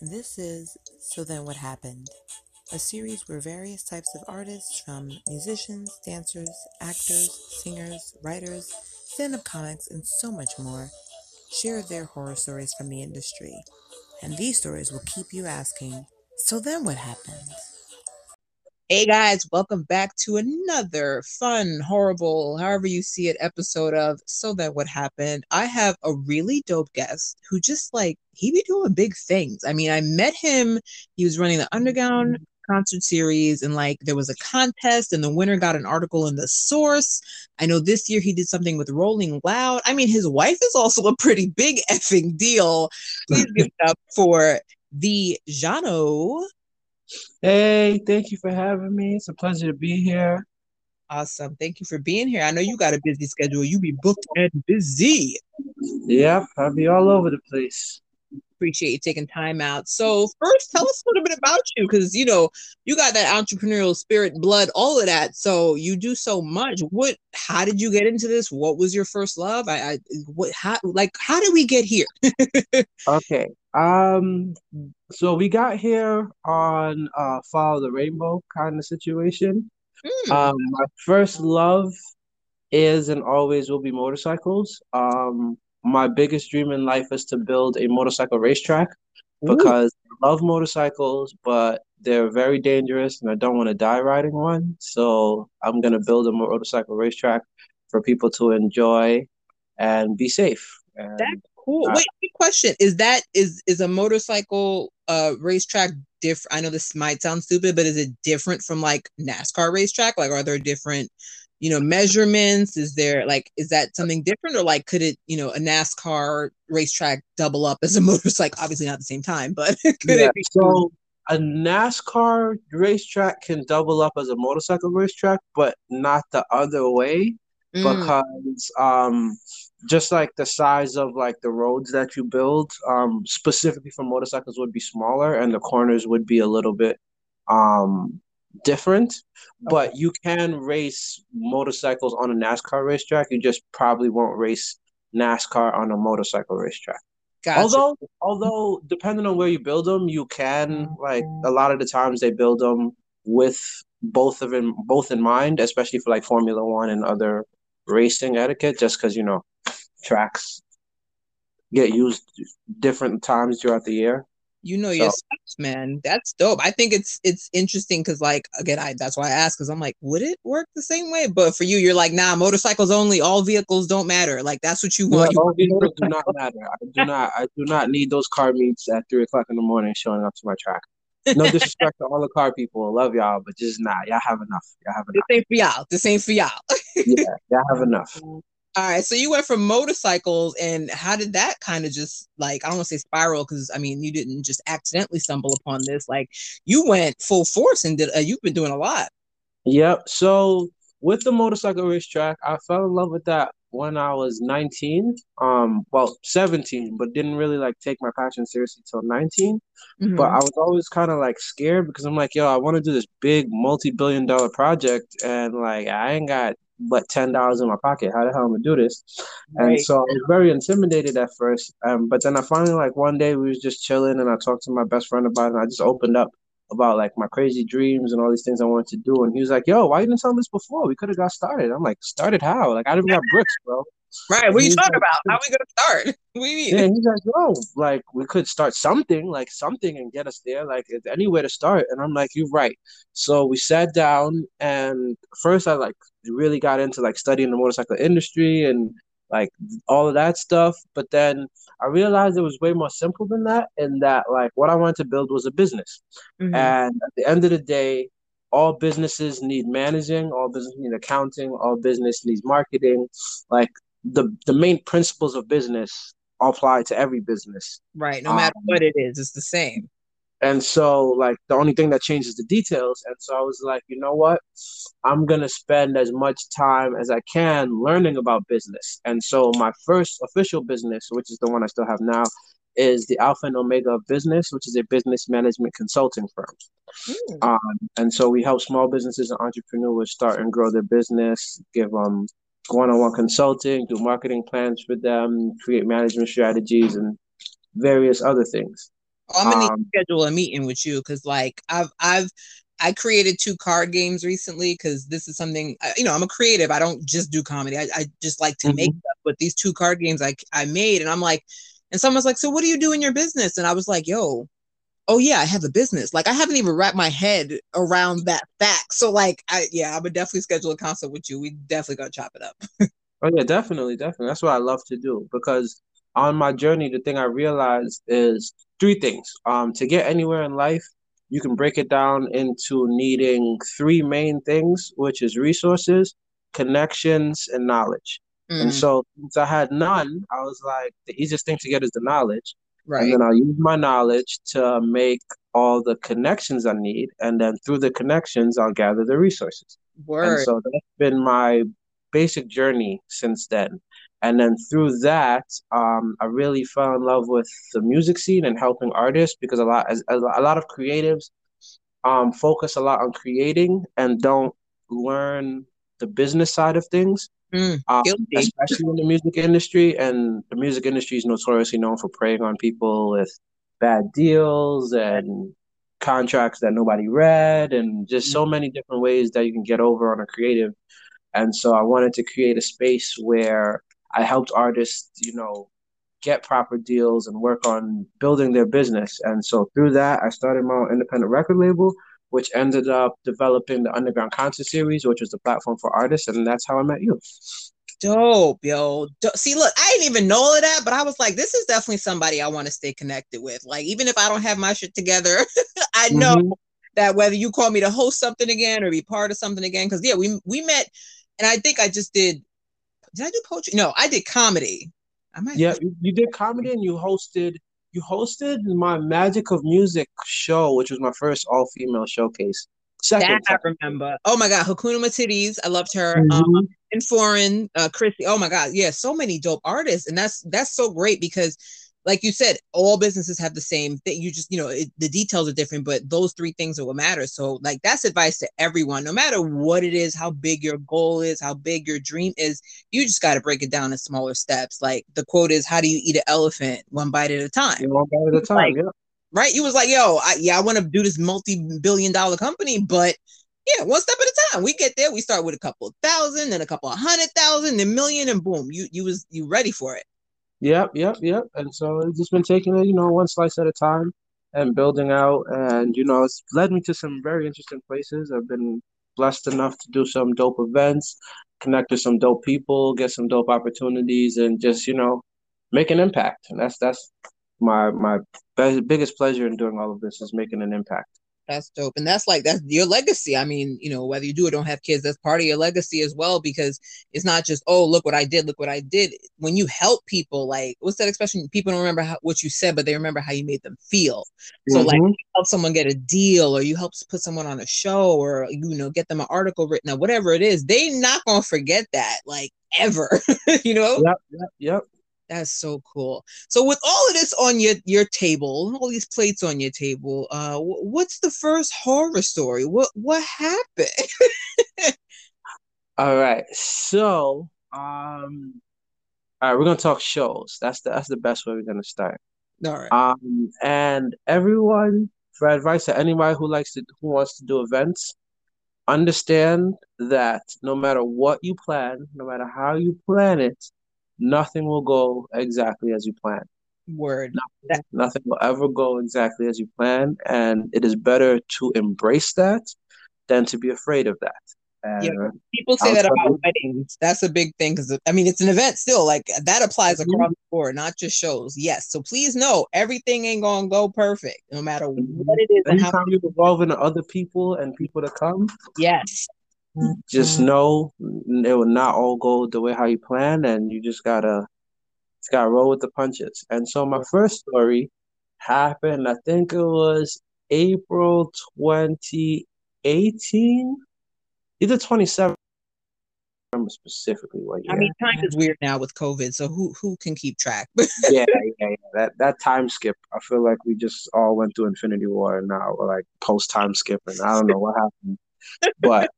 This is So Then What Happened, a series where various types of artists, from musicians, dancers, actors, singers, writers, stand up comics, and so much more, share their horror stories from the industry. And these stories will keep you asking, So then what happened? Hey guys, welcome back to another fun, horrible, however you see it, episode of So Then What Happened. I have a really dope guest who just like he be doing big things. I mean, I met him, he was running the Underground concert series, and like there was a contest, and the winner got an article in the source. I know this year he did something with Rolling Loud. I mean, his wife is also a pretty big effing deal. Please give it up for the Jano. Hey, thank you for having me. It's a pleasure to be here. Awesome. Thank you for being here. I know you got a busy schedule. You be booked and busy. Yep, I'll be all over the place. Appreciate you taking time out. So, first, tell us a little bit about you because you know you got that entrepreneurial spirit, blood, all of that. So you do so much. What? How did you get into this? What was your first love? I, I what? How? Like, how did we get here? okay. Um. So we got here on uh follow the rainbow kind of situation. Mm. Um. My first love is and always will be motorcycles. Um my biggest dream in life is to build a motorcycle racetrack because I love motorcycles, but they're very dangerous and I don't want to die riding one. So I'm gonna build a motorcycle racetrack for people to enjoy and be safe. And cool. I, Wait, question. Is that is is a motorcycle uh racetrack different? I know this might sound stupid, but is it different from like NASCAR racetrack? Like are there different you know measurements is there like is that something different or like could it you know a nascar racetrack double up as a motorcycle obviously not at the same time but could yeah, it be so a nascar racetrack can double up as a motorcycle racetrack but not the other way mm. because um just like the size of like the roads that you build um specifically for motorcycles would be smaller and the corners would be a little bit um different, but you can race motorcycles on a NASCAR racetrack. You just probably won't race NASCAR on a motorcycle racetrack. Gotcha. Although, although depending on where you build them, you can like a lot of the times they build them with both of them both in mind, especially for like Formula One and other racing etiquette. Just because you know tracks get used different times throughout the year you know your steps, man. That's dope. I think it's it's interesting because like again, I that's why I asked because I'm like, would it work the same way? But for you, you're like, nah, motorcycles only. All vehicles don't matter. Like that's what you want. No, all vehicles do not matter. I do not. I do not need those car meets at three o'clock in the morning showing up to my track. No disrespect to all the car people. I love y'all, but just not. Nah, y'all have enough. Y'all have enough. This ain't for y'all. This ain't for y'all. yeah, y'all have enough. All right, so you went from motorcycles, and how did that kind of just like I don't want to say spiral because I mean you didn't just accidentally stumble upon this. Like you went full force and did. Uh, you've been doing a lot. Yep. So with the motorcycle racetrack, I fell in love with that when I was 19. Um, well, 17, but didn't really like take my passion seriously till 19. Mm-hmm. But I was always kind of like scared because I'm like, yo, I want to do this big multi-billion dollar project, and like I ain't got but ten dollars in my pocket. How the hell am I gonna do this? Right. And so I was very intimidated at first. Um, but then I finally like one day we was just chilling and I talked to my best friend about it and I just opened up about like my crazy dreams and all these things I wanted to do. And he was like, Yo, why you didn't tell me this before? We could have got started. I'm like, started how? Like I didn't have bricks, bro. Right. What are you talking like, about? How are we gonna start? What do you mean? Yeah, he's like, yo, like we could start something, like something and get us there. Like it's anywhere to start. And I'm like, you're right. So we sat down and first I like really got into like studying the motorcycle industry and like all of that stuff. But then I realized it was way more simple than that, and that like what I wanted to build was a business. Mm-hmm. And at the end of the day, all businesses need managing, all business need accounting, all business needs marketing. Like the the main principles of business apply to every business. Right. No matter um, what it is, it's the same. And so, like, the only thing that changes the details. And so I was like, you know what? I'm going to spend as much time as I can learning about business. And so, my first official business, which is the one I still have now, is the Alpha and Omega of Business, which is a business management consulting firm. Mm. Um, and so, we help small businesses and entrepreneurs start and grow their business, give them one on one consulting, do marketing plans for them, create management strategies, and various other things. I'm gonna um, schedule a meeting with you because, like, I've I've I created two card games recently because this is something you know. I'm a creative. I don't just do comedy. I, I just like to mm-hmm. make stuff. But these two card games I I made, and I'm like, and someone's like, "So what do you do in your business?" And I was like, "Yo, oh yeah, I have a business. Like I haven't even wrapped my head around that fact. So like I yeah, I would definitely schedule a concert with you. We definitely gotta chop it up. oh yeah, definitely, definitely. That's what I love to do because on my journey, the thing I realized is three things. Um, to get anywhere in life, you can break it down into needing three main things, which is resources, connections, and knowledge. Mm-hmm. And so since I had none, I was like, the easiest thing to get is the knowledge. Right. And then I'll use my knowledge to make all the connections I need. And then through the connections, I'll gather the resources. Word. And so that's been my basic journey since then. And then through that, um, I really fell in love with the music scene and helping artists because a lot, as, a lot of creatives um, focus a lot on creating and don't learn the business side of things. Mm, um, especially in the music industry, and the music industry is notoriously known for preying on people with bad deals and contracts that nobody read, and just so mm. many different ways that you can get over on a creative. And so I wanted to create a space where I helped artists, you know, get proper deals and work on building their business. And so through that, I started my own independent record label which ended up developing the Underground Concert Series, which was the platform for artists, and that's how I met you. Dope, yo. See, look, I didn't even know all of that, but I was like, this is definitely somebody I want to stay connected with. Like, even if I don't have my shit together, I know mm-hmm. that whether you call me to host something again or be part of something again, because yeah, we we met, and I think I just did. Did I do poetry? No, I did comedy. I might. Yeah, you did comedy, and you hosted you hosted my Magic of Music show, which was my first all female showcase. Second, that I remember. Oh my God, Hakuna Matidis. I loved her. Mm-hmm. Um, and foreign, uh, Chrissy. Oh my God, yeah, so many dope artists, and that's that's so great because like you said, all businesses have the same thing. You just, you know, it, the details are different, but those three things are what matter. So, like, that's advice to everyone, no matter what it is, how big your goal is, how big your dream is. You just got to break it down in smaller steps. Like the quote is, "How do you eat an elephant? One bite at a time." One bite at a time. Like, yeah. Right? You was like, "Yo, I, yeah, I want to do this multi-billion-dollar company, but." Yeah, one step at a time. We get there. We start with a couple thousand, then a couple of hundred thousand, then million, and boom, you you was you ready for it. Yep, yep, yep. And so it's just been taking it, you know, one slice at a time and building out. And, you know, it's led me to some very interesting places. I've been blessed enough to do some dope events, connect with some dope people, get some dope opportunities, and just, you know, make an impact. And that's that's my my biggest pleasure in doing all of this is making an impact. That's dope. And that's like that's your legacy. I mean, you know, whether you do or don't have kids, that's part of your legacy as well, because it's not just, oh, look what I did, look what I did. When you help people, like what's that expression? People don't remember how, what you said, but they remember how you made them feel. So mm-hmm. like help someone get a deal or you help put someone on a show or you know, get them an article written or whatever it is, they not gonna forget that, like ever. you know? Yep, yep, yep. That's so cool. So with all of this on your your table, all these plates on your table, uh, what's the first horror story? What what happened? all right, so um, all right, we're gonna talk shows. That's the that's the best way we're gonna start. All right. Um, and everyone, for advice to anybody who likes to who wants to do events, understand that no matter what you plan, no matter how you plan it, nothing will go exactly as you plan. Word. Nothing, nothing will ever go exactly as you plan. And it is better to embrace that than to be afraid of that. And yeah, people say that about weddings. That's a big thing because I mean it's an event still. Like that applies mm-hmm. across the board, not just shows. Yes, so please know everything ain't gonna go perfect, no matter mm-hmm. what it is. Anytime and how you involve in other people and people to come. Yes, just mm-hmm. know it will not all go the way how you plan, and you just gotta just gotta roll with the punches. And so my first story happened. I think it was April twenty eighteen, either twenty seven. Remember specifically what year. I mean, time is weird now with COVID, so who who can keep track? yeah, yeah, yeah, that that time skip. I feel like we just all went through Infinity War, and now we're like post time skip, and I don't know what happened, but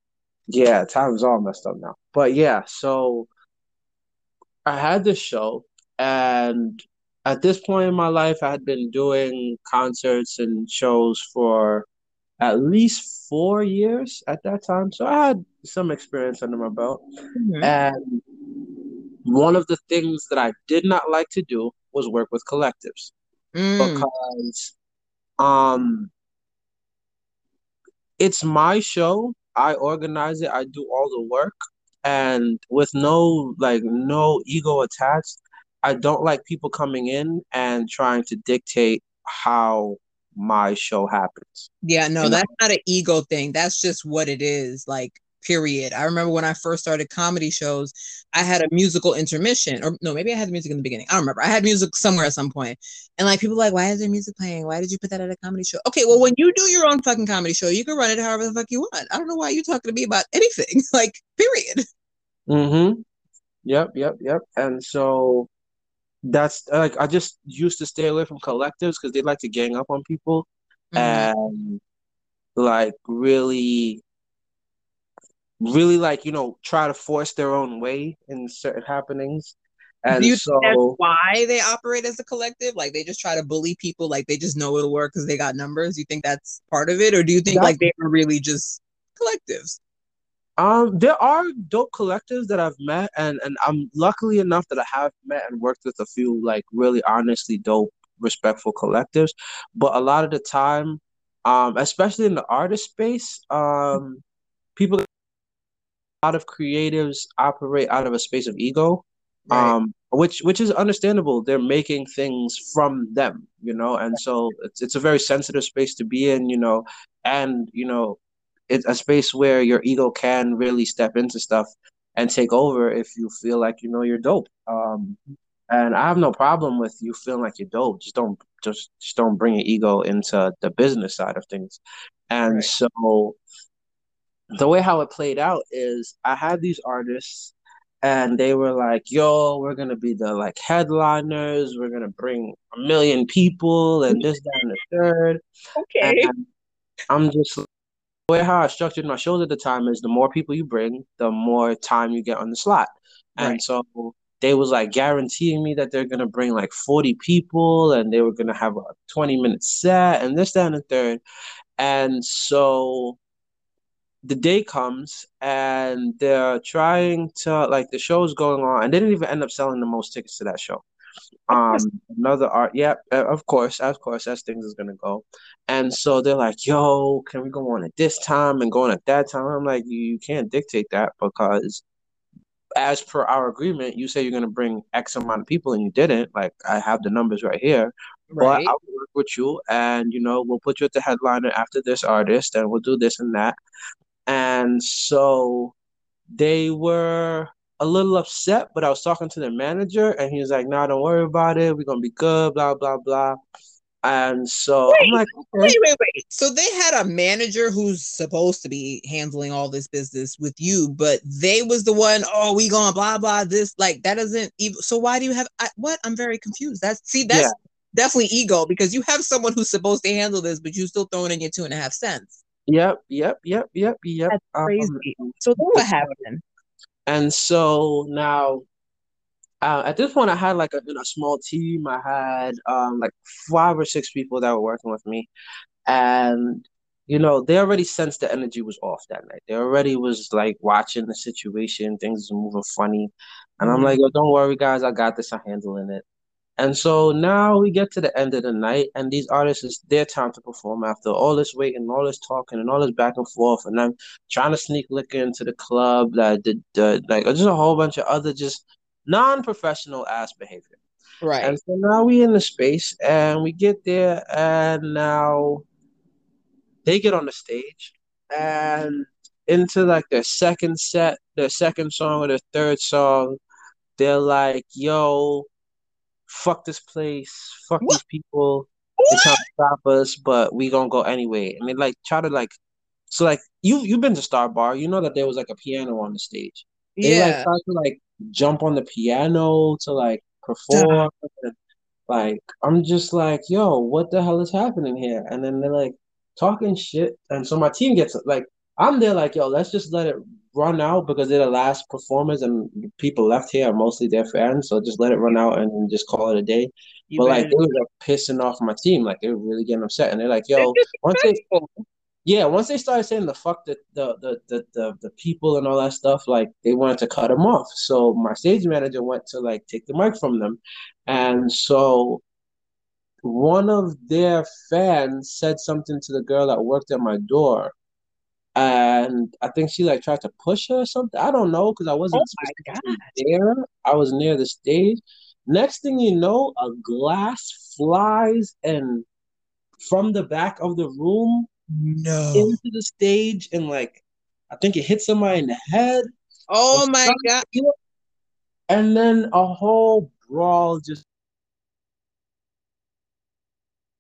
yeah, time's all messed up now. But yeah, so I had this show and at this point in my life, I had been doing concerts and shows for at least four years at that time. So I had some experience under my belt. Mm-hmm. And one of the things that I did not like to do was work with collectives mm. because um it's my show. I organize it. I do all the work and with no like no ego attached. I don't like people coming in and trying to dictate how my show happens. Yeah, no, that's not an ego thing. That's just what it is. Like, period. I remember when I first started comedy shows, I had a musical intermission, or no, maybe I had the music in the beginning. I don't remember. I had music somewhere at some point, and like people like, why is there music playing? Why did you put that at a comedy show? Okay, well, when you do your own fucking comedy show, you can run it however the fuck you want. I don't know why you're talking to me about anything. like, period. Mm-hmm. Yep, yep, yep. And so that's like I just used to stay away from collectives because they like to gang up on people mm-hmm. and like really really like you know try to force their own way in certain happenings. And Do you so think that's why they operate as a collective? Like they just try to bully people like they just know it'll work because they got numbers? You think that's part of it? Or do you think like they are really just collectives? Um, there are dope collectives that I've met, and and I'm luckily enough that I have met and worked with a few like really honestly dope, respectful collectives. But a lot of the time, um, especially in the artist space, um, people, lot of creatives operate out of a space of ego, right. um, which which is understandable. They're making things from them, you know, and so it's it's a very sensitive space to be in, you know, and you know it's a space where your ego can really step into stuff and take over if you feel like you know you're dope. Um, and I have no problem with you feeling like you're dope. Just don't just just don't bring your ego into the business side of things. And right. so the way how it played out is I had these artists and they were like, yo, we're gonna be the like headliners, we're gonna bring a million people and this, that, and the third. Okay. And I'm just the way how I structured my shows at the time is the more people you bring, the more time you get on the slot. Right. And so they was like guaranteeing me that they're gonna bring like 40 people and they were gonna have a 20 minute set and this, that, and the third. And so the day comes and they're trying to like the show's going on and they didn't even end up selling the most tickets to that show. Um, another art, yeah, uh, of course, of course, as things is gonna go. And so they're like, "Yo, can we go on at this time and go on at that time?" I'm like, "You can't dictate that because, as per our agreement, you say you're gonna bring X amount of people and you didn't. Like, I have the numbers right here." Right. But I'll work with you, and you know, we'll put you at the headliner after this artist, and we'll do this and that. And so they were a little upset, but I was talking to the manager and he was like, "Nah, don't worry about it. We're gonna be good." Blah blah blah. And so wait, I'm like, okay. wait, wait, wait. So they had a manager who's supposed to be handling all this business with you, but they was the one. Oh, we going to blah blah this like that doesn't even. So why do you have I, what? I'm very confused. That's see that's yeah. definitely ego because you have someone who's supposed to handle this, but you still throwing in your two and a half cents. Yep, yep, yep, yep, yep. That's crazy. Um, so what happened? And so now, uh, at this point, I had like a, a small team. I had um, like five or six people that were working with me, and you know they already sensed the energy was off that night. They already was like watching the situation, things were moving funny, and mm-hmm. I'm like, Yo, don't worry, guys, I got this. I'm handling it. And so now we get to the end of the night, and these artists, it's their time to perform after all this waiting, all this talking, and all this back and forth. And I'm trying to sneak liquor into the club, that the, the like just a whole bunch of other just non-professional ass behavior. Right. And so now we in the space, and we get there, and now they get on the stage, and into like their second set, their second song or their third song, they're like, "Yo." Fuck this place, fuck what? these people. What? They trying to stop us, but we gonna go anyway. And they like try to like, so like you you've been to Star Bar, you know that there was like a piano on the stage. They yeah. like try to like jump on the piano to like perform. Uh-huh. And, like I'm just like, yo, what the hell is happening here? And then they're like talking shit, and so my team gets like, I'm there like, yo, let's just let it run out because they're the last performers and people left here are mostly their fans. So just let it run out and just call it a day. You but like they were like pissing off my team, like they were really getting upset, and they're like, "Yo, once they, yeah, once they started saying the fuck the the, the the the the people and all that stuff, like they wanted to cut them off. So my stage manager went to like take the mic from them, and so one of their fans said something to the girl that worked at my door, and I think she like tried to push her or something. I don't know because I wasn't oh there. I was near the stage. Next thing you know, a glass flies and from the back of the room no into the stage and like I think it hit somebody in the head. Oh my god! And then a whole brawl just.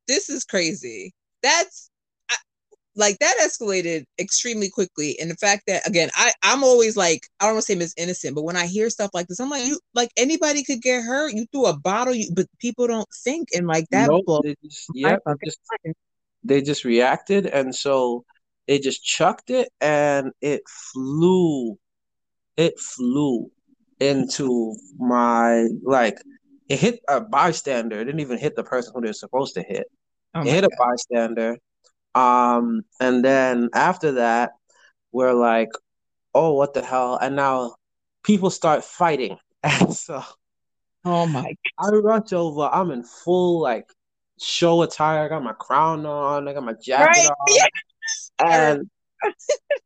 This is crazy. That's like that escalated extremely quickly and the fact that again i i'm always like i don't want to say miss innocent but when i hear stuff like this i'm like you like anybody could get hurt. You threw a bottle you, but people don't think and like that nope, they just, yeah just, they just reacted and so they just chucked it and it flew it flew into my like it hit a bystander. It didn't even hit the person who they're supposed to hit. Oh it hit God. a bystander um, and then after that, we're like, oh, what the hell? And now people start fighting. And so Oh my God. I rush over. I'm in full like show attire. I got my crown on, I got my jacket right? on. And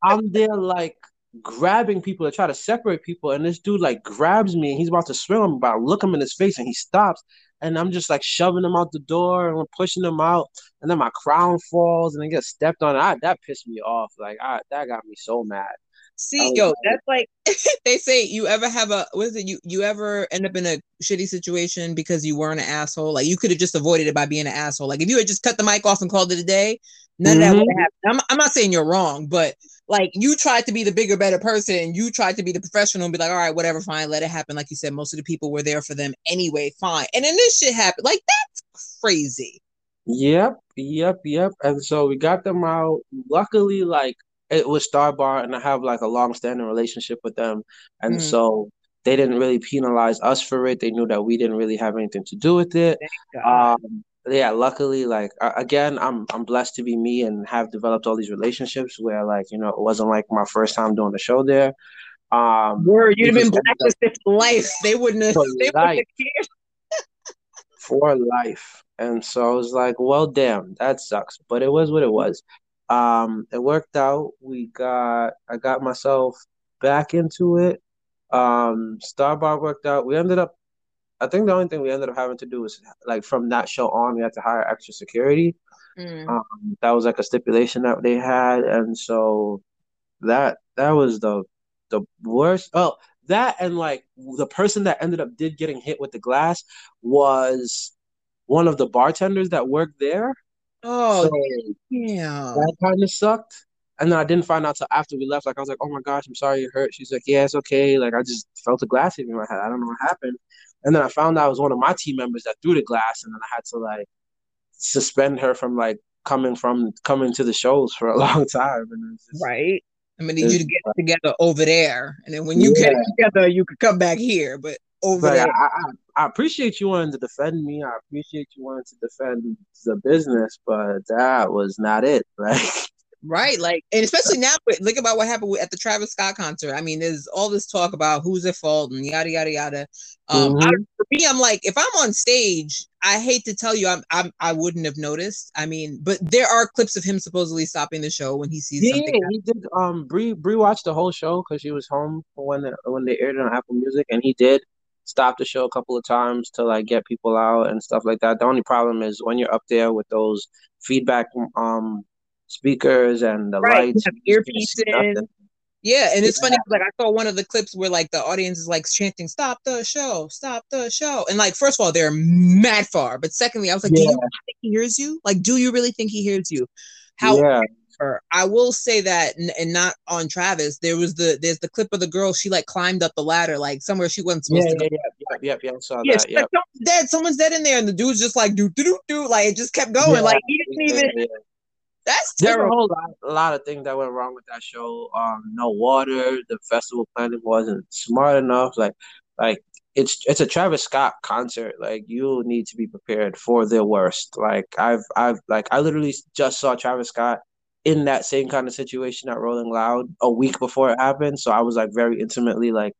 I'm there like grabbing people to try to separate people. And this dude like grabs me and he's about to swing on me, but I look him in his face and he stops and I'm just like shoving them out the door and pushing them out, and then my crown falls and I get stepped on. I, that pissed me off. Like I, that got me so mad. See, yo, that's like they say. You ever have a what is it? You you ever end up in a shitty situation because you weren't an asshole? Like you could have just avoided it by being an asshole. Like if you had just cut the mic off and called it a day, none mm-hmm. of that would have happened. I'm, I'm not saying you're wrong, but like you tried to be the bigger, better person. You tried to be the professional and be like, all right, whatever, fine, let it happen. Like you said, most of the people were there for them anyway, fine. And then this shit happened. Like that's crazy. Yep, yep, yep. And so we got them out. Luckily, like it was Star Bar, and I have like a long standing relationship with them. And mm. so they didn't really penalize us for it. They knew that we didn't really have anything to do with it. Um, yeah, luckily, like again, I'm I'm blessed to be me and have developed all these relationships where like you know it wasn't like my first time doing the show there. Um, Word, you'd have been blacklisted for life. They wouldn't have. For they life. Wouldn't have for life, and so I was like, well, damn, that sucks, but it was what it was. Um, it worked out. We got I got myself back into it. Um, Star Bar worked out. We ended up I think the only thing we ended up having to do was like from that show on, we had to hire extra security. Mm. Um, that was like a stipulation that they had, and so that that was the the worst. Oh, that and like the person that ended up did getting hit with the glass was one of the bartenders that worked there. Oh, so yeah, that kind of sucked. And then I didn't find out till after we left. Like I was like, "Oh my gosh, I'm sorry you hurt." She's like, "Yeah, it's okay." Like I just felt a glass hit me in my head. I don't know what happened. And then I found out it was one of my team members that threw the glass, and then I had to like suspend her from like coming from coming to the shows for a long time. And just, right. I'm gonna need you to get together over there, and then when you yeah. get together, you could come back here. But over there, I, I, I, appreciate you wanting to defend me. I appreciate you wanting to defend the business, but that was not it. Like Right. Like, and especially now, look about what happened at the Travis Scott concert. I mean, there's all this talk about who's at fault and yada, yada, yada. Um, mm-hmm. I, for me, I'm like, if I'm on stage, I hate to tell you, I'm, I'm, I wouldn't have noticed. I mean, but there are clips of him supposedly stopping the show when he sees yeah, something. Yeah, he did. Um, Brie, Brie watched the whole show because she was home when, the, when they aired it on Apple Music, and he did stop the show a couple of times to like get people out and stuff like that. The only problem is when you're up there with those feedback um speakers and the right, lights, earpieces. Yeah, and it's yeah. funny. Like I saw one of the clips where like the audience is like chanting, "Stop the show! Stop the show!" And like, first of all, they're mad far, but secondly, I was like, yeah. "Do you really think he hears you? Like, do you really think he hears you?" How yeah. I will say that, and not on Travis. There was the there's the clip of the girl. She like climbed up the ladder, like somewhere she wasn't supposed yeah, to. Yeah, yeah, yeah, yeah, yeah. I saw yeah, that. Yeah, like, someone's dead. Someone's dead in there, and the dude's just like do do do do. Like it just kept going. Like he didn't even. That's There's a whole lot, a lot of things that went wrong with that show. Um, no water. The festival planning wasn't smart enough. Like, like it's it's a Travis Scott concert. Like you need to be prepared for the worst. Like I've I've like I literally just saw Travis Scott in that same kind of situation at Rolling Loud a week before it happened. So I was like very intimately like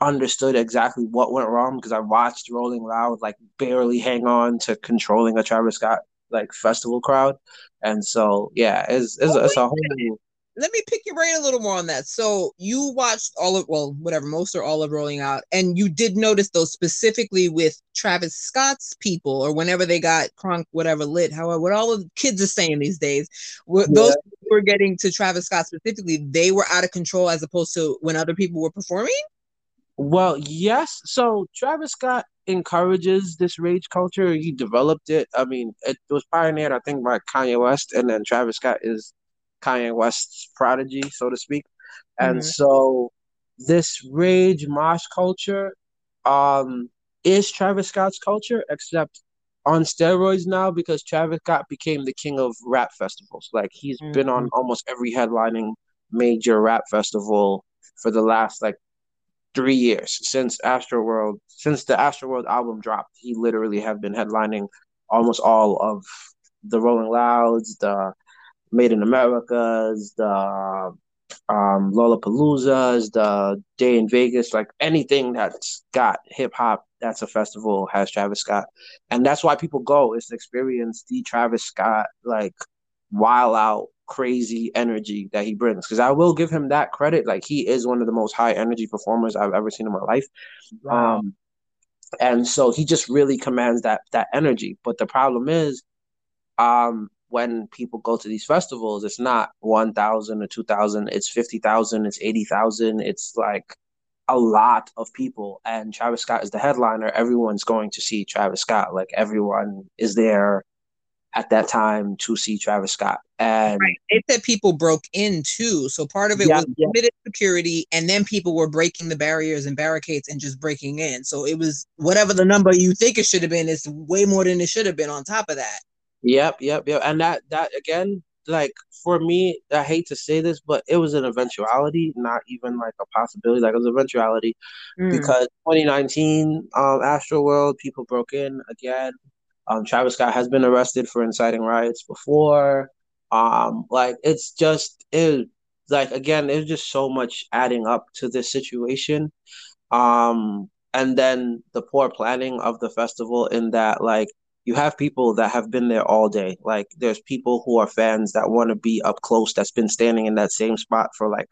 understood exactly what went wrong because I watched Rolling Loud like barely hang on to controlling a Travis Scott like festival crowd. And so yeah, it's it's, oh, it's a whole let me pick your brain a little more on that. So you watched all of well, whatever, most or all of Rolling Loud, and you did notice those specifically with Travis Scott's people, or whenever they got crunk, whatever lit, however, what all the kids are saying these days, yeah. those were getting to Travis Scott specifically, they were out of control as opposed to when other people were performing. Well, yes. So Travis Scott encourages this rage culture. He developed it. I mean, it was pioneered, I think, by Kanye West, and then Travis Scott is Kanye West's prodigy, so to speak. And mm-hmm. so this rage mosh culture um, is Travis Scott's culture, except on steroids now because Travis Scott became the king of rap festivals. Like he's mm-hmm. been on almost every headlining major rap festival for the last like three years since Astroworld. Since the Astroworld album dropped, he literally have been headlining almost all of the Rolling Louds, the Made in Americas, the um, Lollapaloozas, the Day N Vegas, like anything that's got hip hop that's a festival has Travis Scott, and that's why people go is to experience the Travis Scott like wild out crazy energy that he brings. Because I will give him that credit, like he is one of the most high energy performers I've ever seen in my life. Wow. Um, and so he just really commands that that energy. But the problem is, um, when people go to these festivals, it's not 1,000 or 2,000, it's 50,000, it's 80,000, it's like a lot of people. And Travis Scott is the headliner. Everyone's going to see Travis Scott. Like everyone is there at that time to see Travis Scott. And right. it said people broke in too. So part of it yeah, was yeah. limited security, and then people were breaking the barriers and barricades and just breaking in. So it was whatever the number you think it should have been, it's way more than it should have been on top of that. Yep, yep, yep. And that that again, like for me, I hate to say this, but it was an eventuality, not even like a possibility. Like it was an eventuality mm. because 2019, um, Astroworld, people broke in again. Um, Travis Scott has been arrested for inciting riots before. Um, like it's just it like again, there's just so much adding up to this situation. Um, and then the poor planning of the festival in that like you have people that have been there all day. Like there's people who are fans that want to be up close that's been standing in that same spot for like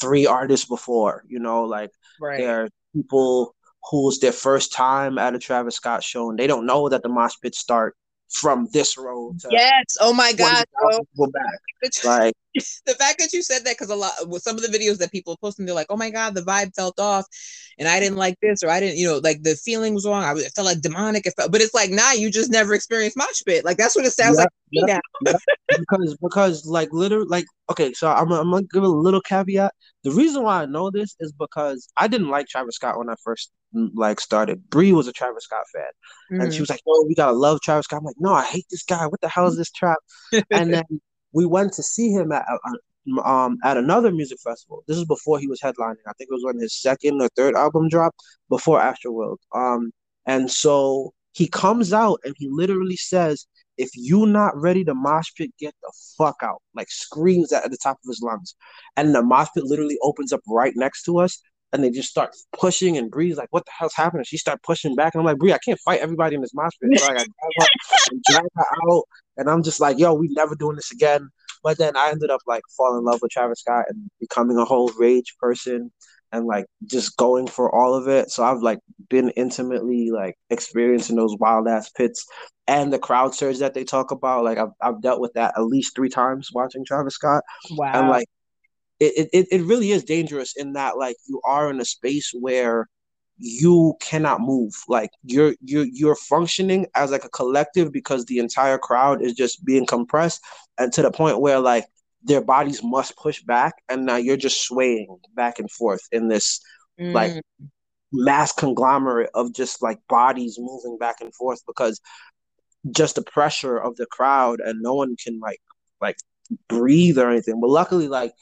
three artists before, you know, like right. there are people who's their first time at a Travis Scott show and they don't know that the mosh pits start from this road. yes. Oh my God. Go back. Like the fact that you said that because a lot with some of the videos that people posting, they're like, "Oh my God, the vibe felt off, and I didn't like this, or I didn't, you know, like the feeling was wrong. I felt like demonic. It felt, but it's like, nah, you just never experienced mosh pit. Like that's what it sounds like now. because because like literally like okay, so I'm I'm gonna give a little caveat. The reason why I know this is because I didn't like Travis Scott when I first like started. Bree was a Travis Scott fan, mm-hmm. and she mm. was like, "No, we gotta love Travis Scott." I'm like, "No, I hate this guy. What the hell is this trap?" and then we went to see him at um at another music festival. This is before he was headlining. I think it was when his second or third album dropped before Astroworld. Um, and so he comes out and he literally says, "If you not ready to mosh pit, get the fuck out!" Like screams at the top of his lungs, and the mosh pit literally opens up right next to us and they just start pushing and Bree's like, what the hell's happening? She start pushing back. And I'm like, Bree, I can't fight everybody in this mosh pit. So I got and drag her out. And I'm just like, yo, we never doing this again. But then I ended up like falling in love with Travis Scott and becoming a whole rage person and like just going for all of it. So I've like been intimately like experiencing those wild ass pits and the crowd surge that they talk about. Like I've I've dealt with that at least three times watching Travis Scott. Wow. And like it, it, it really is dangerous in that like you are in a space where you cannot move like you're you're you're functioning as like a collective because the entire crowd is just being compressed and to the point where like their bodies must push back and now you're just swaying back and forth in this mm. like mass conglomerate of just like bodies moving back and forth because just the pressure of the crowd and no one can like like breathe or anything but luckily like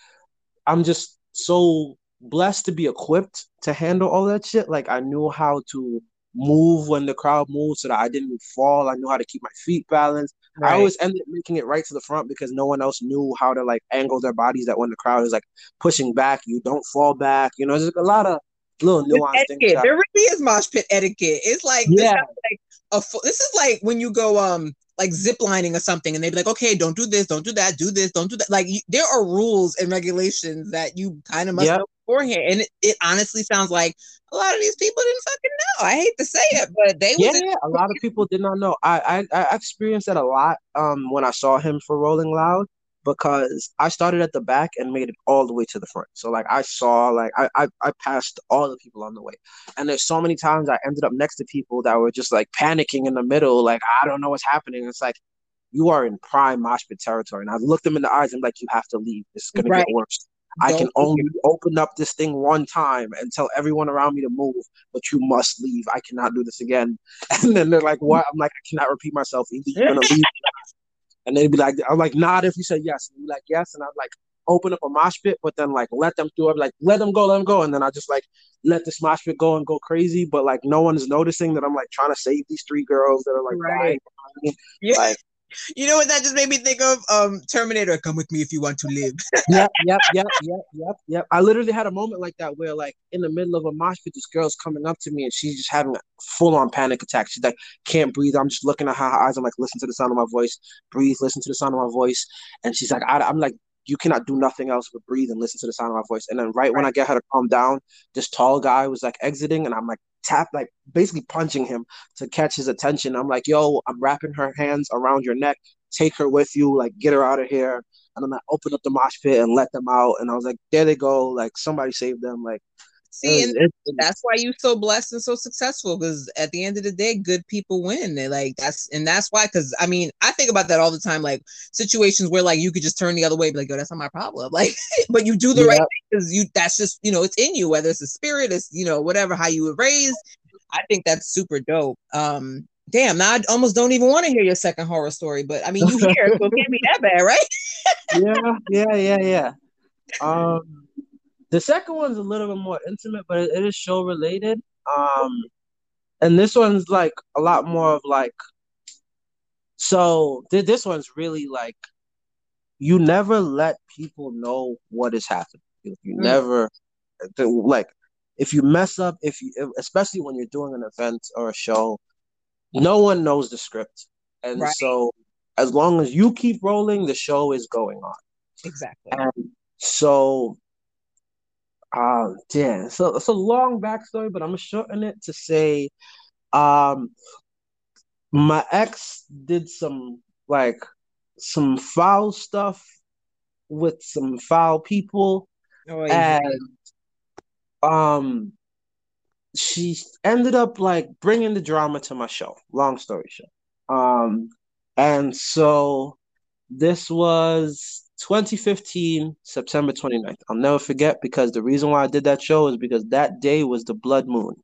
I'm just so blessed to be equipped to handle all that shit. Like I knew how to move when the crowd moved so that I didn't fall. I knew how to keep my feet balanced. Right. I always ended up making it right to the front because no one else knew how to like angle their bodies that when the crowd is like pushing back, you don't fall back. You know, there's a lot of little nuance things. There really is mosh pit etiquette. It's like yeah. like a this is like when you go um like ziplining or something and they'd be like, okay, don't do this, don't do that, do this, don't do that. Like you, there are rules and regulations that you kind of must yep. know beforehand. And it, it, honestly sounds like a lot of these people didn't fucking know. I hate to say it, but they yeah, yeah a lot of people did not know. I, I I experienced that a lot um when I saw him for Rolling Loud because I started at the back and made it all the way to the front. So like I saw like I, I I passed all the people on the way. And there's so many times I ended up next to people that were just like panicking in the middle, like I don't know what's happening. It's like you are in prime mosh pit territory. And I looked them in the eyes and I'm like, you have to leave. This is gonna right. get worse. Don't I can only open up this thing one time and tell everyone around me to move, but you must leave. I cannot do this again. And then they're like, What? I'm like, I cannot repeat myself. Either you're gonna leave and they'd be like, I'm like, nod if you say yes. And be like, yes. And I'd like open up a mosh pit, but then like let them do it, like let them go, let them go. And then I just like let this mosh pit go and go crazy. But like no one's noticing that I'm like trying to save these three girls that are like right. dying. Yeah. Like, you know what that just made me think of? Um, Terminator, come with me if you want to live. yep, yep, yep, yep, yep, yep. I literally had a moment like that where, like, in the middle of a mosh pit, this girl's coming up to me and she's just having a full on panic attack. She's like, can't breathe. I'm just looking at her eyes. I'm like, listen to the sound of my voice. Breathe. Listen to the sound of my voice. And she's like, I, I'm like, you cannot do nothing else but breathe and listen to the sound of my voice. And then right, right. when I get her to calm down, this tall guy was like exiting, and I'm like tap like basically punching him to catch his attention. I'm like, yo, I'm wrapping her hands around your neck take her with you, like get her out of here. And then I opened up the mosh pit and let them out. And I was like, there they go. Like somebody saved them. Like, see, and that's why you're so blessed and so successful. Because at the end of the day, good people win. They like that's and that's why. Because I mean, I think about that all the time. Like situations where like you could just turn the other way, be like, "Yo, that's not my problem." Like, but you do the yeah. right thing because you that's just you know it's in you. Whether it's a spirit, it's you know whatever how you were raised. I think that's super dope. Um, damn, now I almost don't even want to hear your second horror story, but I mean, you hear it, so it can't be that bad, right? yeah, yeah, yeah, yeah. Um, the second one's a little bit more intimate, but it, is show related. Um, and this one's like a lot more of like, so th- this one's really like, you never let people know what is happening. You, you mm. never, like, if you mess up, if you, especially when you're doing an event or a show, no one knows the script. And right. so as long as you keep rolling, the show is going on. Exactly. And so um yeah, so it's a long backstory, but I'm gonna shorten it to say um my ex did some like some foul stuff with some foul people oh, yeah. and um she ended up like bringing the drama to my show. Long story short. Um, and so this was 2015, September 29th. I'll never forget because the reason why I did that show is because that day was the blood moon.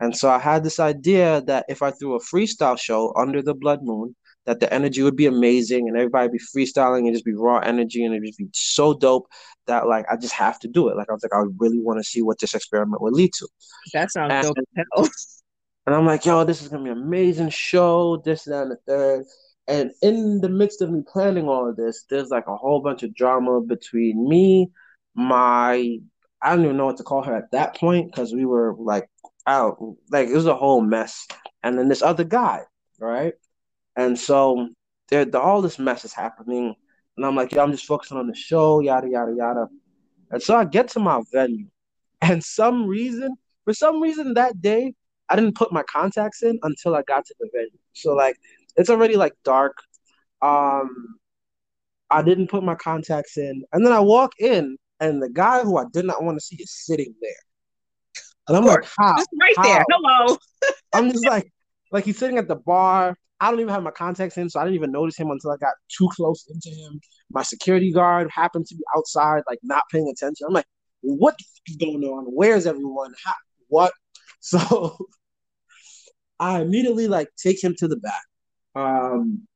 And so I had this idea that if I threw a freestyle show under the blood moon, that the energy would be amazing and everybody be freestyling and just be raw energy and it'd just be so dope that like I just have to do it. Like I was like, I really want to see what this experiment would lead to. That sounds and, dope. And I'm like, yo, this is gonna be an amazing show, this, that, and the third. And in the midst of me planning all of this, there's like a whole bunch of drama between me, my I don't even know what to call her at that point because we were like out, like it was a whole mess. And then this other guy, right? And so there, all this mess is happening. And I'm like, yeah, I'm just focusing on the show, yada, yada, yada. And so I get to my venue. And some reason, for some reason that day, I didn't put my contacts in until I got to the venue. So like it's already like dark. Um I didn't put my contacts in. And then I walk in and the guy who I did not want to see is sitting there. And I'm like, how? Just right how? there. Hello. I'm just like, like he's sitting at the bar. I don't even have my contacts in, so I didn't even notice him until I got too close into him. My security guard happened to be outside, like not paying attention. I'm like, what is going on? Where's everyone? How, what? So I immediately like take him to the back. Um,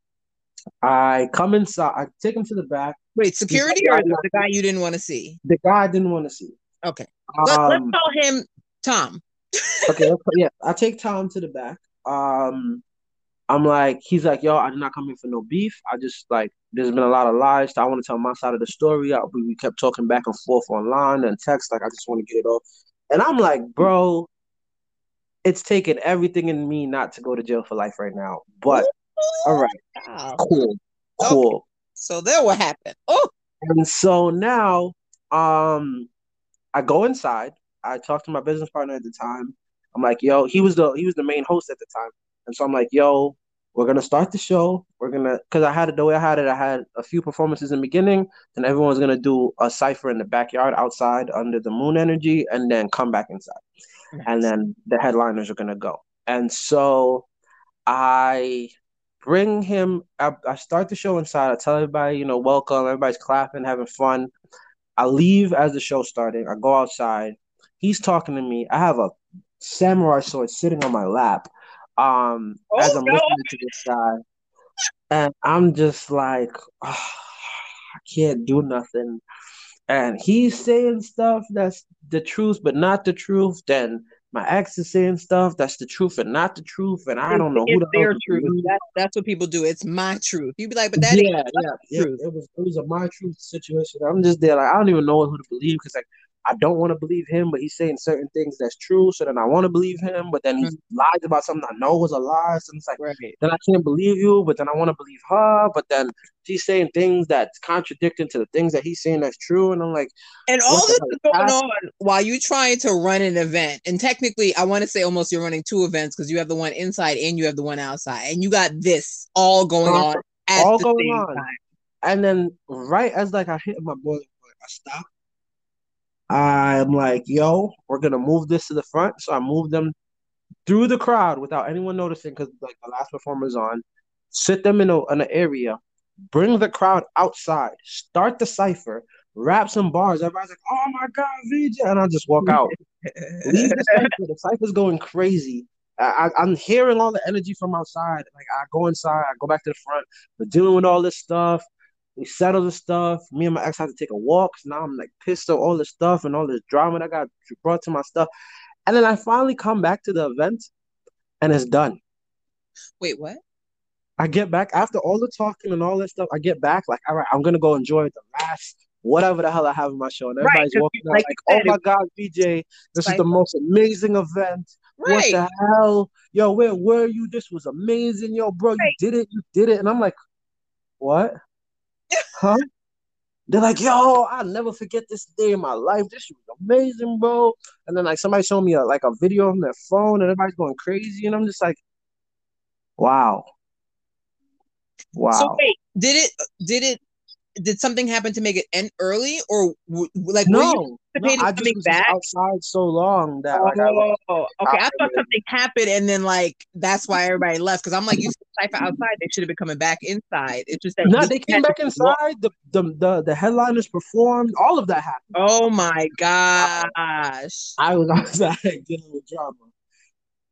I come inside. I take him to the back. Wait, security or the guy you didn't want to see? The guy I didn't want to see. Okay. Let, us Um, call him Tom. okay, yeah, I take Tom to the back. Um, I'm like, he's like, yo, I did not come here for no beef. I just like, there's been a lot of lies. I want to tell my side of the story. I, we, we kept talking back and forth online and text. Like, I just want to get it off. And I'm like, bro, it's taken everything in me not to go to jail for life right now. But all right, Wow. cool, cool. So Then What Happened. Oh, And so now, um, I go inside. I talk to my business partner at the time. I'm like, yo, he was the he was the main host at the time, and so I'm like, yo, we're gonna start the show. We're gonna because I had it the way I had it. I had a few performances in the beginning, then everyone's gonna do a cipher in the backyard outside under the moon energy, and then come back inside, and then the headliners are gonna go. And so I bring him. I, I start the show inside. I tell everybody, you know, welcome. Everybody's clapping, having fun. I leave as the show starting. I go outside. He's talking to me. I have a samurai sword sitting on my lap. Um, Oh, as I'm no. listening to this guy, and I'm just like, "Ah, I can't do nothing. And he's saying stuff that's the truth, but not the truth. Then my ex is saying stuff that's the truth and not the truth, and I don't know who the their to truth. believe. That's what people do. It's my truth. You'd be like, but that yeah, yeah, yeah. truth. It was it was a my truth situation. I'm just there, like I don't even know who to believe because like I don't want to believe him, but he's saying certain things that's true, so then I want to believe him, but then he mm-hmm. lies about something I know was a lie, so it's like right. then I can't believe you, but then I want to believe her, but then she's saying things that's contradicting to the things that he's saying that's true, and I'm like, And all this is going on while you're trying to run an event. And technically, I want to say almost you're running two events because you have the one inside and you have the one outside, and you got this all going on all the going same on. time. and then right as like I hit my boiling point, I stop. I'm like, yo, we're gonna move this to the front, so I move them through the crowd without anyone noticing because like the last performer's on. Sit them in a in an area, bring the crowd outside, start the cipher, rap some bars. Everybody's like, "Oh my god, VJ!" and I just walk out. Leave the cipher. The cipher's going crazy. I, I, I'm hearing all the energy from outside. Like I go inside, I go back to the front. We're dealing with all this stuff. We settle the stuff. Me and my ex had to take a walk. So now I'm like pissed at all this stuff and all this drama that got brought to my stuff. And then I finally come back to the event, and it's done. Wait, what? I get back after all the talking and all that stuff. I get back like, all right, I'm gonna go enjoy the last whatever the hell I have in my show, and Right, walking out like oh my god, VJ, this is the most amazing event. What the hell? Yo, where were you? This was amazing. Yo, bro, you did it. You did it. And I'm like, what? Huh? They're like, yo, I'll never forget this day in my life. This was amazing, bro. And then like somebody showed me a, like a video on their phone and everybody's going crazy. And I'm just like, wow. Wow. So wait, did it? Did it? Did something happen to make it end early, or w- like no, no, I just coming was back? outside so long that like I Oh, okay. I thought something happened, and then like that's why everybody left. Because I'm like, you cipher outside, they should have been coming back inside. It's just that no, they came back walk- inside. The, the the the headliners performed. All of that happened. Oh my gosh! I was outside dealing with drama.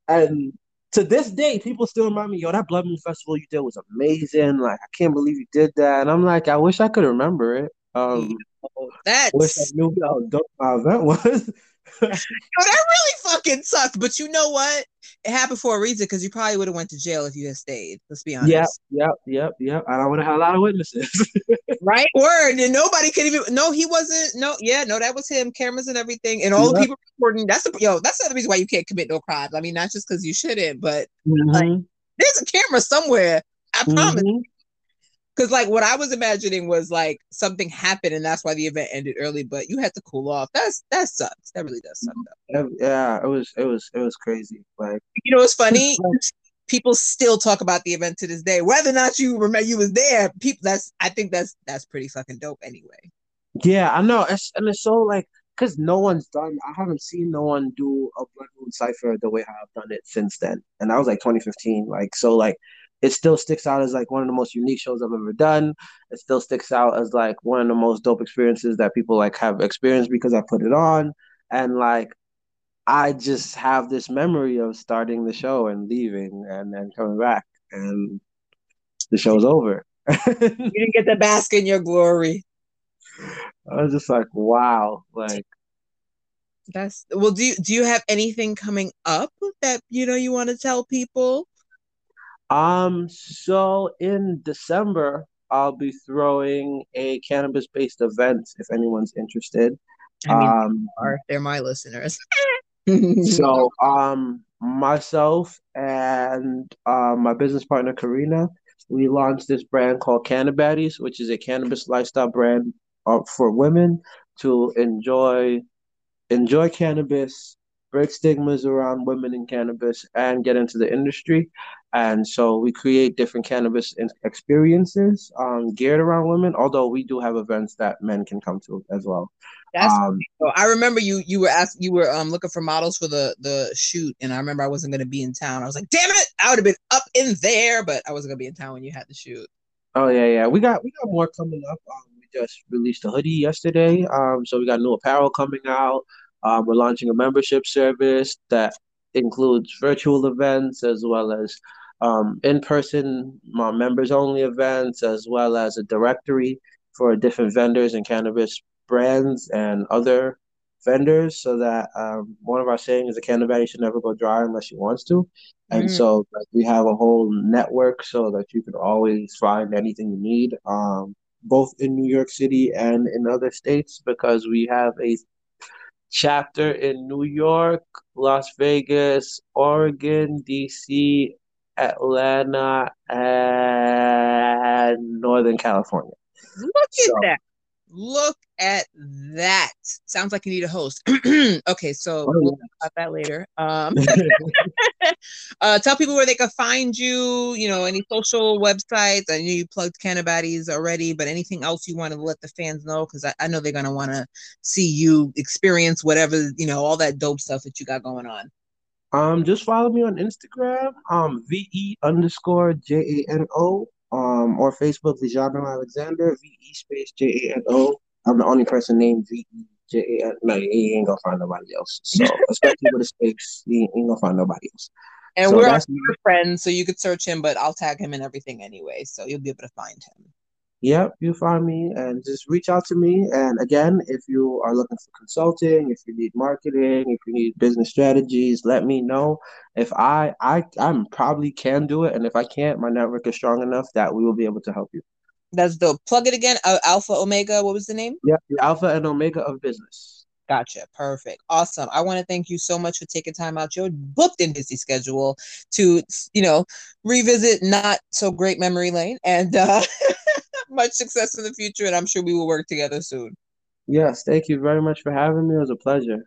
And to this day, people still remind me, yo, that Blood Moon Festival you did was amazing. Like, I can't believe you did that. And I'm like, I wish I could remember it. Um, That's wish I knew how dope my event was. Yo, that really fucking sucks. But you know what? It happened for a reason because you probably would have went to jail if you had stayed. Let's be honest. yep, yep, yep, yep. And I would have had a lot of witnesses. Right? Word. And nobody could even no, he wasn't no, yeah, no, that was him, cameras and everything. And all the people recording. That's the yo, that's the reason why you can't commit no crimes. I mean, not just because you shouldn't, but Mhm, there's a camera somewhere. I promise. mhm. Because like what I was imagining was like something happened and that's why the event ended early, but you had to cool off. That's that sucks. That really does suck though. Yeah, it was, it was, it was crazy. Like, You know what's funny? People still talk about the event to this day. Whether or not you remember you was there, people that's I think that's that's pretty fucking dope anyway. yeah, I know. It's and it's so like, cause no one's done. I haven't seen no one do a Blood Moon cipher the way I've done it since then, and that was like 2015. Like, so like, it still sticks out as like one of the most unique shows I've ever done. It still sticks out as like one of the most dope experiences that people like have experienced because I put it on, and like. I just have this memory of starting the show and leaving and then coming back and the show's over. You didn't get to bask in your glory. I was just like, wow, like That's well. Do you do you have anything coming up that you know you want to tell people? Um, so in December, I'll be throwing a cannabis-based event if anyone's interested. I mean, Um, they are they're my listeners. so um, myself and uh, my business partner Karina, we launched this brand called Cannabaddies, which is a cannabis lifestyle brand uh, for women to enjoy enjoy cannabis, break stigmas around women in cannabis, and get into the industry. And so we create different cannabis experiences um, geared around women, although we do have events that men can come to as well. That's Um, so I remember you you were asked you were um looking for models for the the shoot, and I remember I wasn't gonna be in town. I was like, damn it, I would have been up in there, but I wasn't gonna be in town when you had the shoot. Oh yeah, yeah. We got we got more coming up. Um, we just released a hoodie yesterday. Um, so we got new apparel coming out. Um, we're launching a membership service that includes virtual events as well as um, in-person uh, members only events, as well as a directory for different vendors and cannabis brands and other vendors, so that um, one of our sayings is a cannabis should never go dry unless she wants to. And Mm. so like, we have a whole network so that you can always find anything you need, um, both in New York City and in other states, because we have a chapter in New York, Las Vegas, Oregon, DC, Atlanta, and Northern California. Look at So- that. Look at that. Sounds like you need a host. okay, so Oh, we'll talk about that later. Um, uh, tell people where they can find you. You know, any social websites. I know you plugged Cannabaddies already, but anything else you want to let the fans know? Because I, I know they're gonna want to see you experience whatever you know, all that dope stuff that you got going on. Um, just follow me on Instagram, um, VE underscore J A N O, um, or Facebook, Vijano Alexander, VE space J A N O. I'm the only person named VE J A N. You ain't gonna find nobody else. So, especially with a space, you ain't gonna find nobody else. And So we're friends, so you could search him, but I'll tag him and everything anyway, so you'll be able to find him. Yep, you find me and just reach out to me. And again, if you are looking for consulting, if you need marketing, if you need business strategies, let me know. If I I I'm probably can do it, and if I can't, my network is strong enough that we will be able to help you. That's dope. Plug it again. Uh, Alpha Omega. What was the name? Yep, the alpha and omega of business. Gotcha. Perfect. Awesome. I want to thank you so much for taking time out your booked and busy schedule to, you know, revisit not so great memory lane and uh, much success in the future. And I'm sure we will work together soon. Yes, thank you very much for having me. It was a pleasure.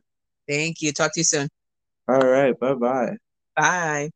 Thank you. Talk to you soon. All right, bye bye. Bye.